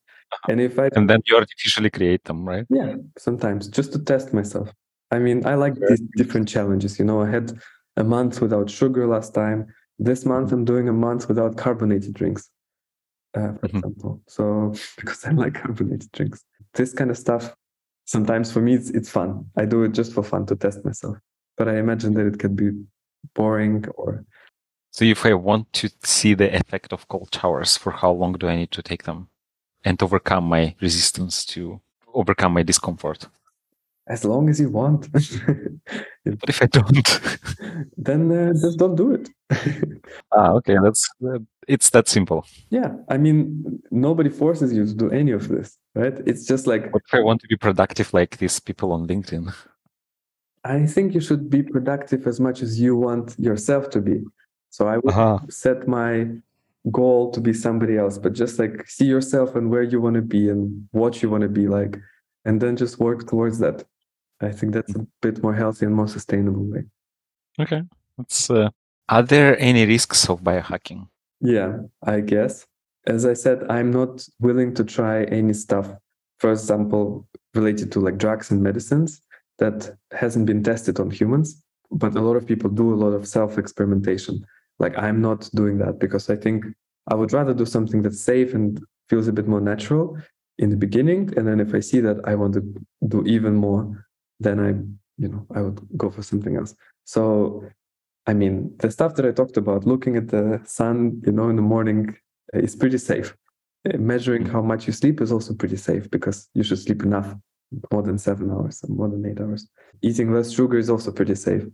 and if i And then you artificially create them, right? yeah sometimes just to test myself i mean i like these different challenges you know i had a month without sugar last time this month i'm doing a month without carbonated drinks uh, for Mhm. example so [LAUGHS] because i like carbonated drinks this kind of stuff sometimes for me it's, it's fun. I do it just for fun to test myself. But I imagine that it can be boring or so if I want to see the effect of cold showers, for how long do I need to take them and overcome my resistance to overcome my discomfort? As long as you want. [LAUGHS] but if I don't, [LAUGHS] then uh, just don't do it. [LAUGHS] ah, okay, that's uh, it's that simple. Yeah, I mean, nobody forces you to do any of this, right? It's just like. What if I want to be productive like these people on LinkedIn? I think you should be productive as much as you want yourself to be. So I would uh-huh. set my goal to be somebody else, but just like see yourself and where you want to be and what you want to be like, and then just work towards that. I think that's a bit more healthy and more sustainable way. Okay. That's, uh, are there any risks of biohacking? Yeah, I guess. As I said, I'm not willing to try any stuff, for example, related to like drugs and medicines that hasn't been tested on humans. But a lot of people do a lot of self experimentation. Like I'm not doing that because I think I would rather do something that's safe and feels a bit more natural in the beginning. And then if I see that I want to do even more, then I, you know, I would go for something else. So, I mean, the stuff that I talked about, looking at the sun, you know, in the morning uh, is pretty safe. Uh, measuring how much you sleep is also pretty safe because you should sleep enough, more than seven hours, more than eight hours. Eating less sugar is also pretty safe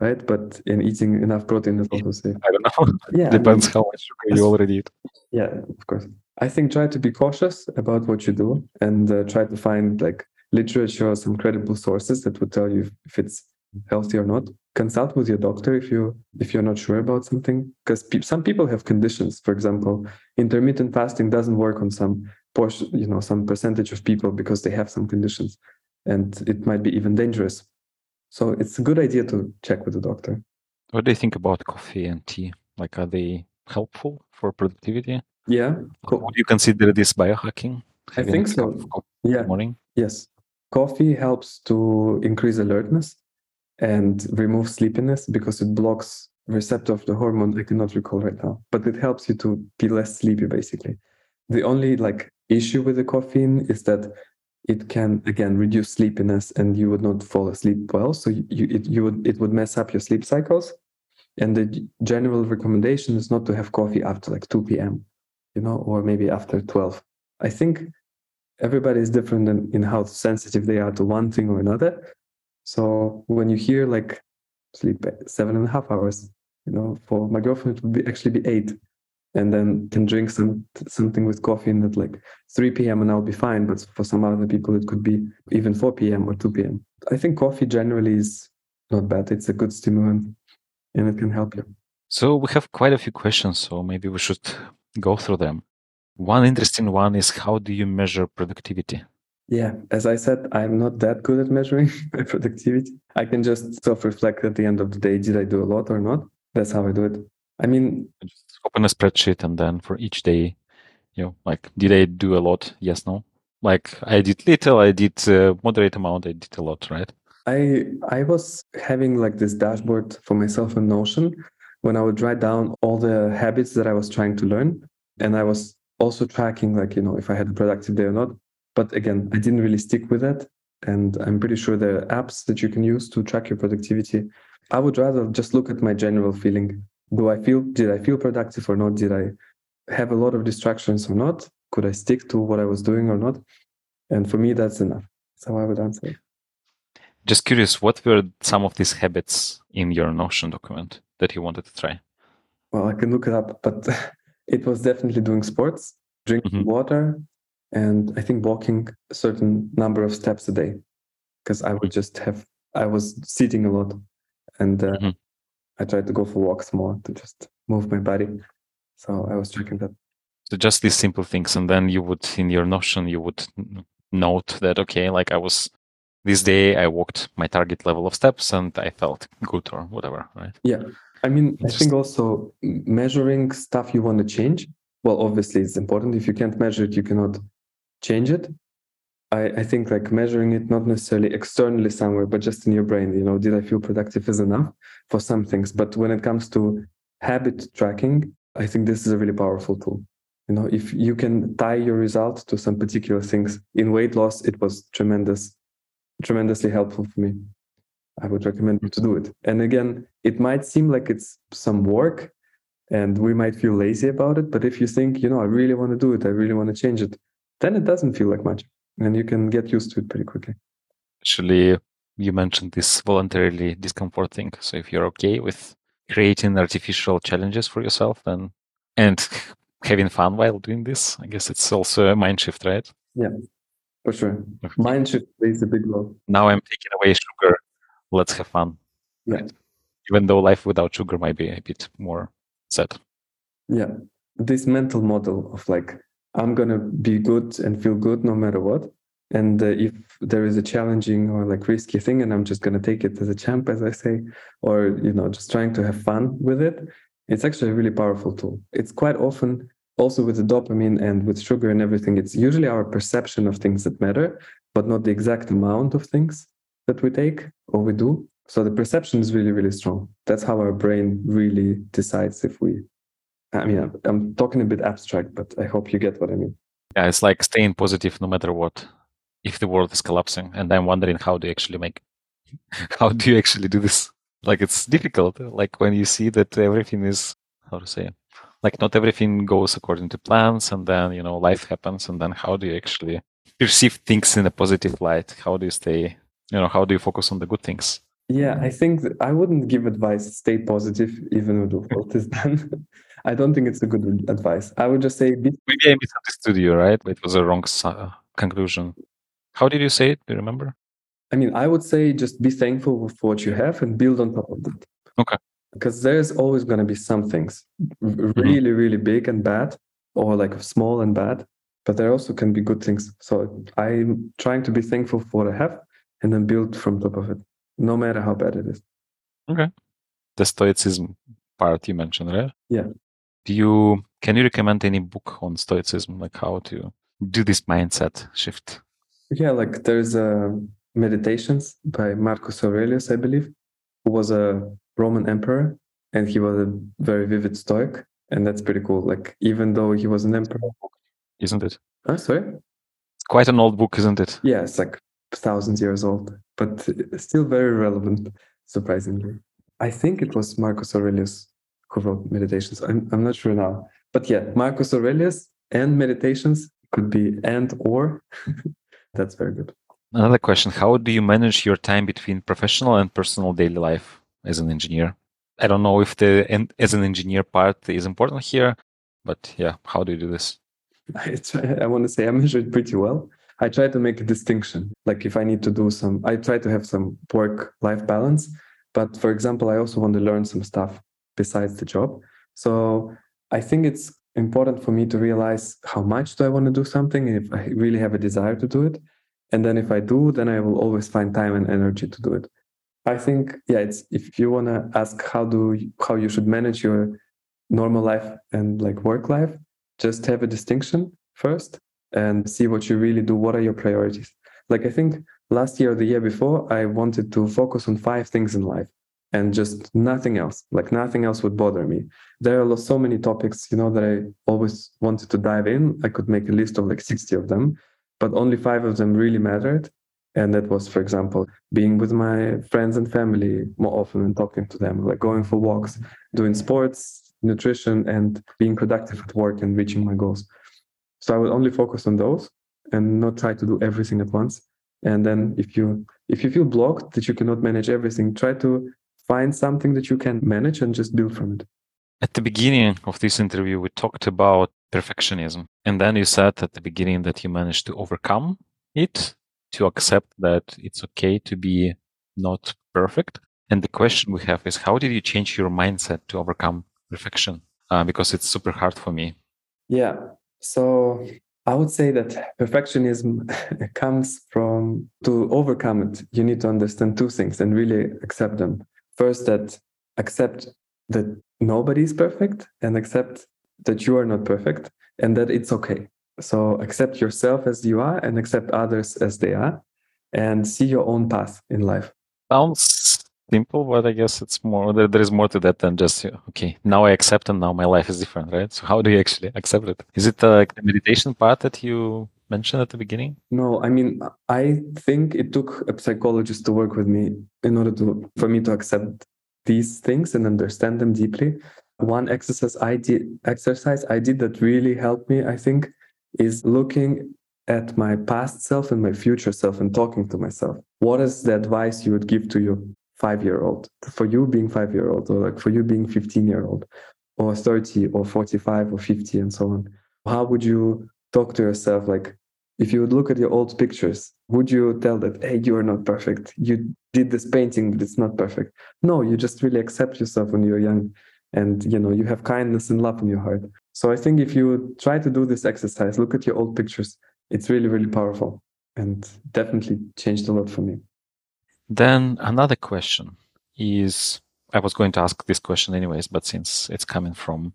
right? But in eating enough protein is also safe. I don't know. [LAUGHS] Yeah, depends I mean, how much sugar you already eat. Yeah, of course. I think try to be cautious about what you do and uh, try to find like literature or some credible sources that would tell you if it's healthy or not. Consult with your doctor if you if you're not sure about something because pe- some people have conditions. For example, intermittent fasting doesn't work on some portion, you know, some percentage of people because they have some conditions, and it might be even dangerous so it's a good idea to check with the doctor. What do you think about coffee and tea? Like, are they helpful for productivity? Yeah. Cool. Would you consider this biohacking? I think so. Yeah. Morning. Yes. Coffee helps to increase alertness and remove sleepiness because it blocks receptor of the hormone. I cannot recall right now, but it helps you to be less sleepy. Basically, the only like issue with the caffeine is that it can again reduce sleepiness and you would not fall asleep well. So you, it, you would it would mess up your sleep cycles. And the general recommendation is not to have coffee after like 2 p.m you know or maybe after 12 i think everybody is different in, in how sensitive they are to one thing or another. So when you hear like sleep seven and a half hours you know for my girlfriend it would be actually be eight and then can drink some something with coffee and at like 3 p.m. and I'll be fine. But for some other people, it could be even 4 p.m. or 2 p.m. I think coffee generally is not bad. It's a good stimulant and it can help you. So we have quite a few questions, so maybe we should go through them. One interesting one is how do you measure productivity? Yeah, as I said, I'm not that good at measuring [LAUGHS] my productivity. I can just self reflect at the end of the day did I do a lot or not? That's how I do it. I mean, just open a spreadsheet and then for each day, you know, like, did I do a lot? Yes, no. Like, I did little, I did a moderate amount, I did a lot, right? I I was having like this dashboard for myself in Notion when I would write down all the habits that I was trying to learn, and I was also tracking like you know if I had a productive day or not. But again, I didn't really stick with that, and I'm pretty sure there are apps that you can use to track your productivity. I would rather just look at my general feeling do I feel did I feel productive or not? Did I have a lot of distractions or not? Could I stick to what I was doing or not? And for me, that's enough. That's how I would answer. Just curious, what were some of these habits in your Notion document that you wanted to try? Well, I can look it up, but [LAUGHS] it was definitely doing sports, drinking mm-hmm. water, and I think walking a certain number of steps a day because I would mm-hmm. just have, I was sitting a lot and uh, mm-hmm. I tried to go for walks more to just move my body. So I was tracking that. So just these simple things, and then you would in your Notion you would note that okay, like I was this day I walked my target level of steps and I felt good or whatever, right? Yeah. I mean, I think also measuring stuff you want to change. Well, obviously it's important. If you can't measure it, you cannot change it. I, I think like measuring it not necessarily externally somewhere, but just in your brain, you know, did I feel productive is enough for some things. But when it comes to habit tracking, I think this is a really powerful tool. You know, if you can tie your result to some particular things in weight loss, it was tremendous. tremendously helpful for me. I would recommend you to do it. And again, it might seem like it's some work and we might feel lazy about it. But if you think, you know, I really want to do it, I really want to change it, then it doesn't feel like much and you can get used to it pretty quickly. Actually, you mentioned this voluntarily discomfort thing. So if you're okay with creating artificial challenges for yourself, then and [LAUGHS] having fun while doing this, I guess it's also a mind shift, right? Yeah, for sure. Mind shift plays a big role. Now I'm taking away sugar. Let's have fun. Yeah. Even though life without sugar might be a bit more sad. Yeah. This mental model of like, I'm to be good and feel good no matter what. And uh, if there is a challenging or like risky thing, and I'm just to take it as a champ, as I say, or, you know, just trying to have fun with it, it's actually a really powerful tool. It's quite often also with the dopamine and with sugar and everything, it's usually our perception of things that matter, but not the exact amount of things that we take or we do. So the perception is really, really strong. That's how our brain really decides if we. I mean, I'm talking a bit abstract, but I hope you get what I mean. Yeah, it's like staying positive no matter what. If the world is collapsing, and I'm wondering how do you actually make, [LAUGHS] how do you actually do this? Like it's difficult. Like when you see that everything is how to say, like not everything goes according to plans, and then you know life happens, and then how do you actually perceive things in a positive light? How do you stay you know how do you focus on the good things yeah i think i wouldn't give advice stay positive even when the world is [LAUGHS] done. I don't think it's a good advice. I would just say be- maybe i misunderstood you right? It was a wrong uh, conclusion. How did you say it? Do you remember? I mean i would say just be thankful for what you have and build on top of that. Okay. Because there's always going to be some things mm-hmm. really mm-hmm. really big and bad or like small and bad but there also can be good things. So i'm trying to be thankful for what i have and then build from top of it, no matter how bad it is. Okay. The Stoicism part you mentioned, right? Yeah. Do you can you recommend any book on Stoicism, like how to do this mindset shift? Yeah, like there's uh, Meditations by Marcus Aurelius, I believe, who was a Roman emperor, and he was a very vivid Stoic, and that's pretty cool. Like even though he was an emperor, isn't it? Oh, sorry. It's quite an old book, isn't it? Yeah, it's like thousands years old, but still very relevant, surprisingly. I think it was Marcus Aurelius who wrote Meditations. I'm, I'm not sure now. But yeah, Marcus Aurelius and Meditations could be and or. [LAUGHS] That's very good. Another question How do you manage your time between professional and personal daily life as an engineer? I don't know if the as an engineer part is important here, but yeah, how do you do this? [LAUGHS] I, try, I want to say I measure it pretty well. I try to make a distinction. Like if I need to do some, I try to have some work life balance. But for example, I also want to learn some stuff besides the job. So I think it's important for me to realize how much do I want to do something if I really have a desire to do it. And then if I do, then I will always find time and energy to do it. I think, yeah, it's if you want to ask how do how you should manage your normal life and like work life, just have a distinction first and see what you really do. What are your priorities? Like I think last year or the year before, I wanted to focus on five things in life and just nothing else. Like nothing else would bother me. There are so many topics, you know, that I always wanted to dive in. I could make a list of like 60 of them, but only five of them really mattered. And that was, for example, being with my friends and family more often and talking to them, like going for walks, doing sports, nutrition, and being productive at work and reaching my goals. So I will only focus on those and not try to do everything at once. And then if you if you feel blocked that you cannot manage everything, try to find something that you can manage and just build from it. At the beginning of this interview, we talked about perfectionism. And then you said at the beginning that you managed to overcome it, to accept that it's okay to be not perfect. And the question we have is how did you change your mindset to overcome perfection? Uh, because it's super hard for me. Yeah. So I would say that perfectionism [LAUGHS] comes from to overcome it, you need to understand two things and really accept them. First, that accept that nobody is perfect and accept that you are not perfect and that it's okay. So accept yourself as you are and accept others as they are and see your own path in life. Sounds simple, but I guess it's more there, there is more to that than just okay. Now I accept, and now my life is different, right? So how do you actually accept it? Is it uh, like the meditation part that you mentioned at the beginning? No, I mean I think it took a psychologist to work with me in order to for me to accept these things and understand them deeply. One exercise I did exercise I did that really helped me, I think, is looking at my past self and my future self and talking to myself. What is the advice you would give to your five year old for you being five year old or like for you being 15 year old or 30 or 45 or 50 and so on? How would you talk to yourself? Like if you would look at your old pictures, would you tell that, hey, you are not perfect? You did this painting, but it's not perfect. No, you just really accept yourself when you're young and you know you have kindness and love in your heart. So I think if you try to do this exercise, look at your old pictures it's really really powerful and definitely changed a lot for me then another question is i was going to ask this question anyways but since it's coming from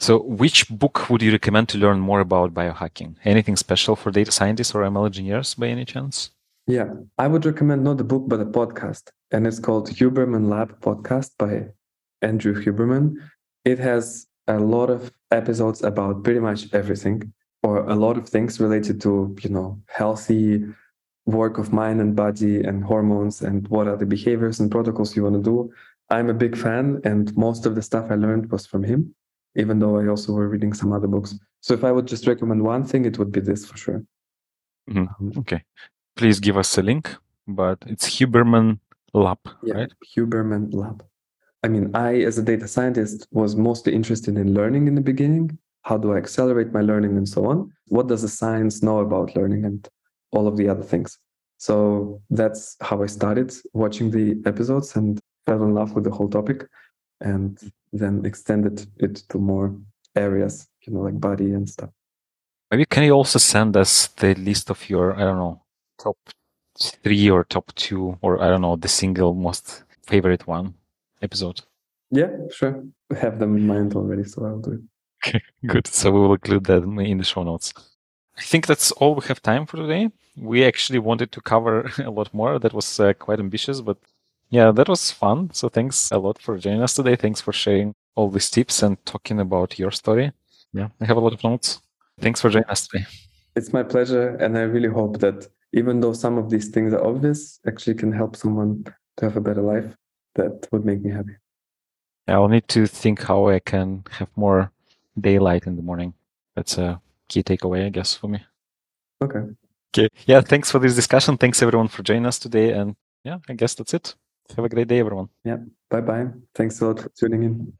so which book would you recommend to learn more about biohacking? Anything special for data scientists or ml engineers by any chance? Yeah i would recommend not a book but a podcast. And it's called huberman lab podcast by andrew huberman. It has a lot of episodes about pretty much everything or a lot of things related to you know healthy work of mind and body and hormones and what are the behaviors and protocols you want to do. I'm a big fan and most of the stuff i learned was from him even though i also were reading some other books. So if i would just recommend one thing it would be this for sure. Mm-hmm. Okay. Please give us a link but it's huberman lab yeah, right? Huberman lab i mean i as a data scientist was mostly interested in learning in the beginning. How do I accelerate my learning and so on? What does the science know about learning and all of the other things? So that's how I started watching the episodes and fell in love with the whole topic and then extended it to more areas, you know, like body and stuff. Maybe can you also send us the list of your, I don't know, top three or top two, or I don't know, the single most favorite one episode? Yeah, sure. I have them in mind already, so I'll do it. Okay, [LAUGHS] good. So we will include that in the show notes. I think that's all we have time for today. We actually wanted to cover [LAUGHS] a lot more. That was uh, quite ambitious, but yeah, that was fun. So thanks a lot for joining us today. Thanks for sharing all these tips and talking about your story. Yeah, I have a lot of notes. Thanks for joining us today. It's my pleasure. And I really hope that even though some of these things are obvious, actually can help someone to have a better life. That would make me happy. I'll need to think how I can have more daylight in the morning. That's a key takeaway, I guess, for me. Okay. Okay. Yeah. Thanks for this discussion. Thanks everyone for joining us today. And yeah, I guess that's it. Have a great day, everyone. Yeah. Bye bye. Thanks a lot for tuning in.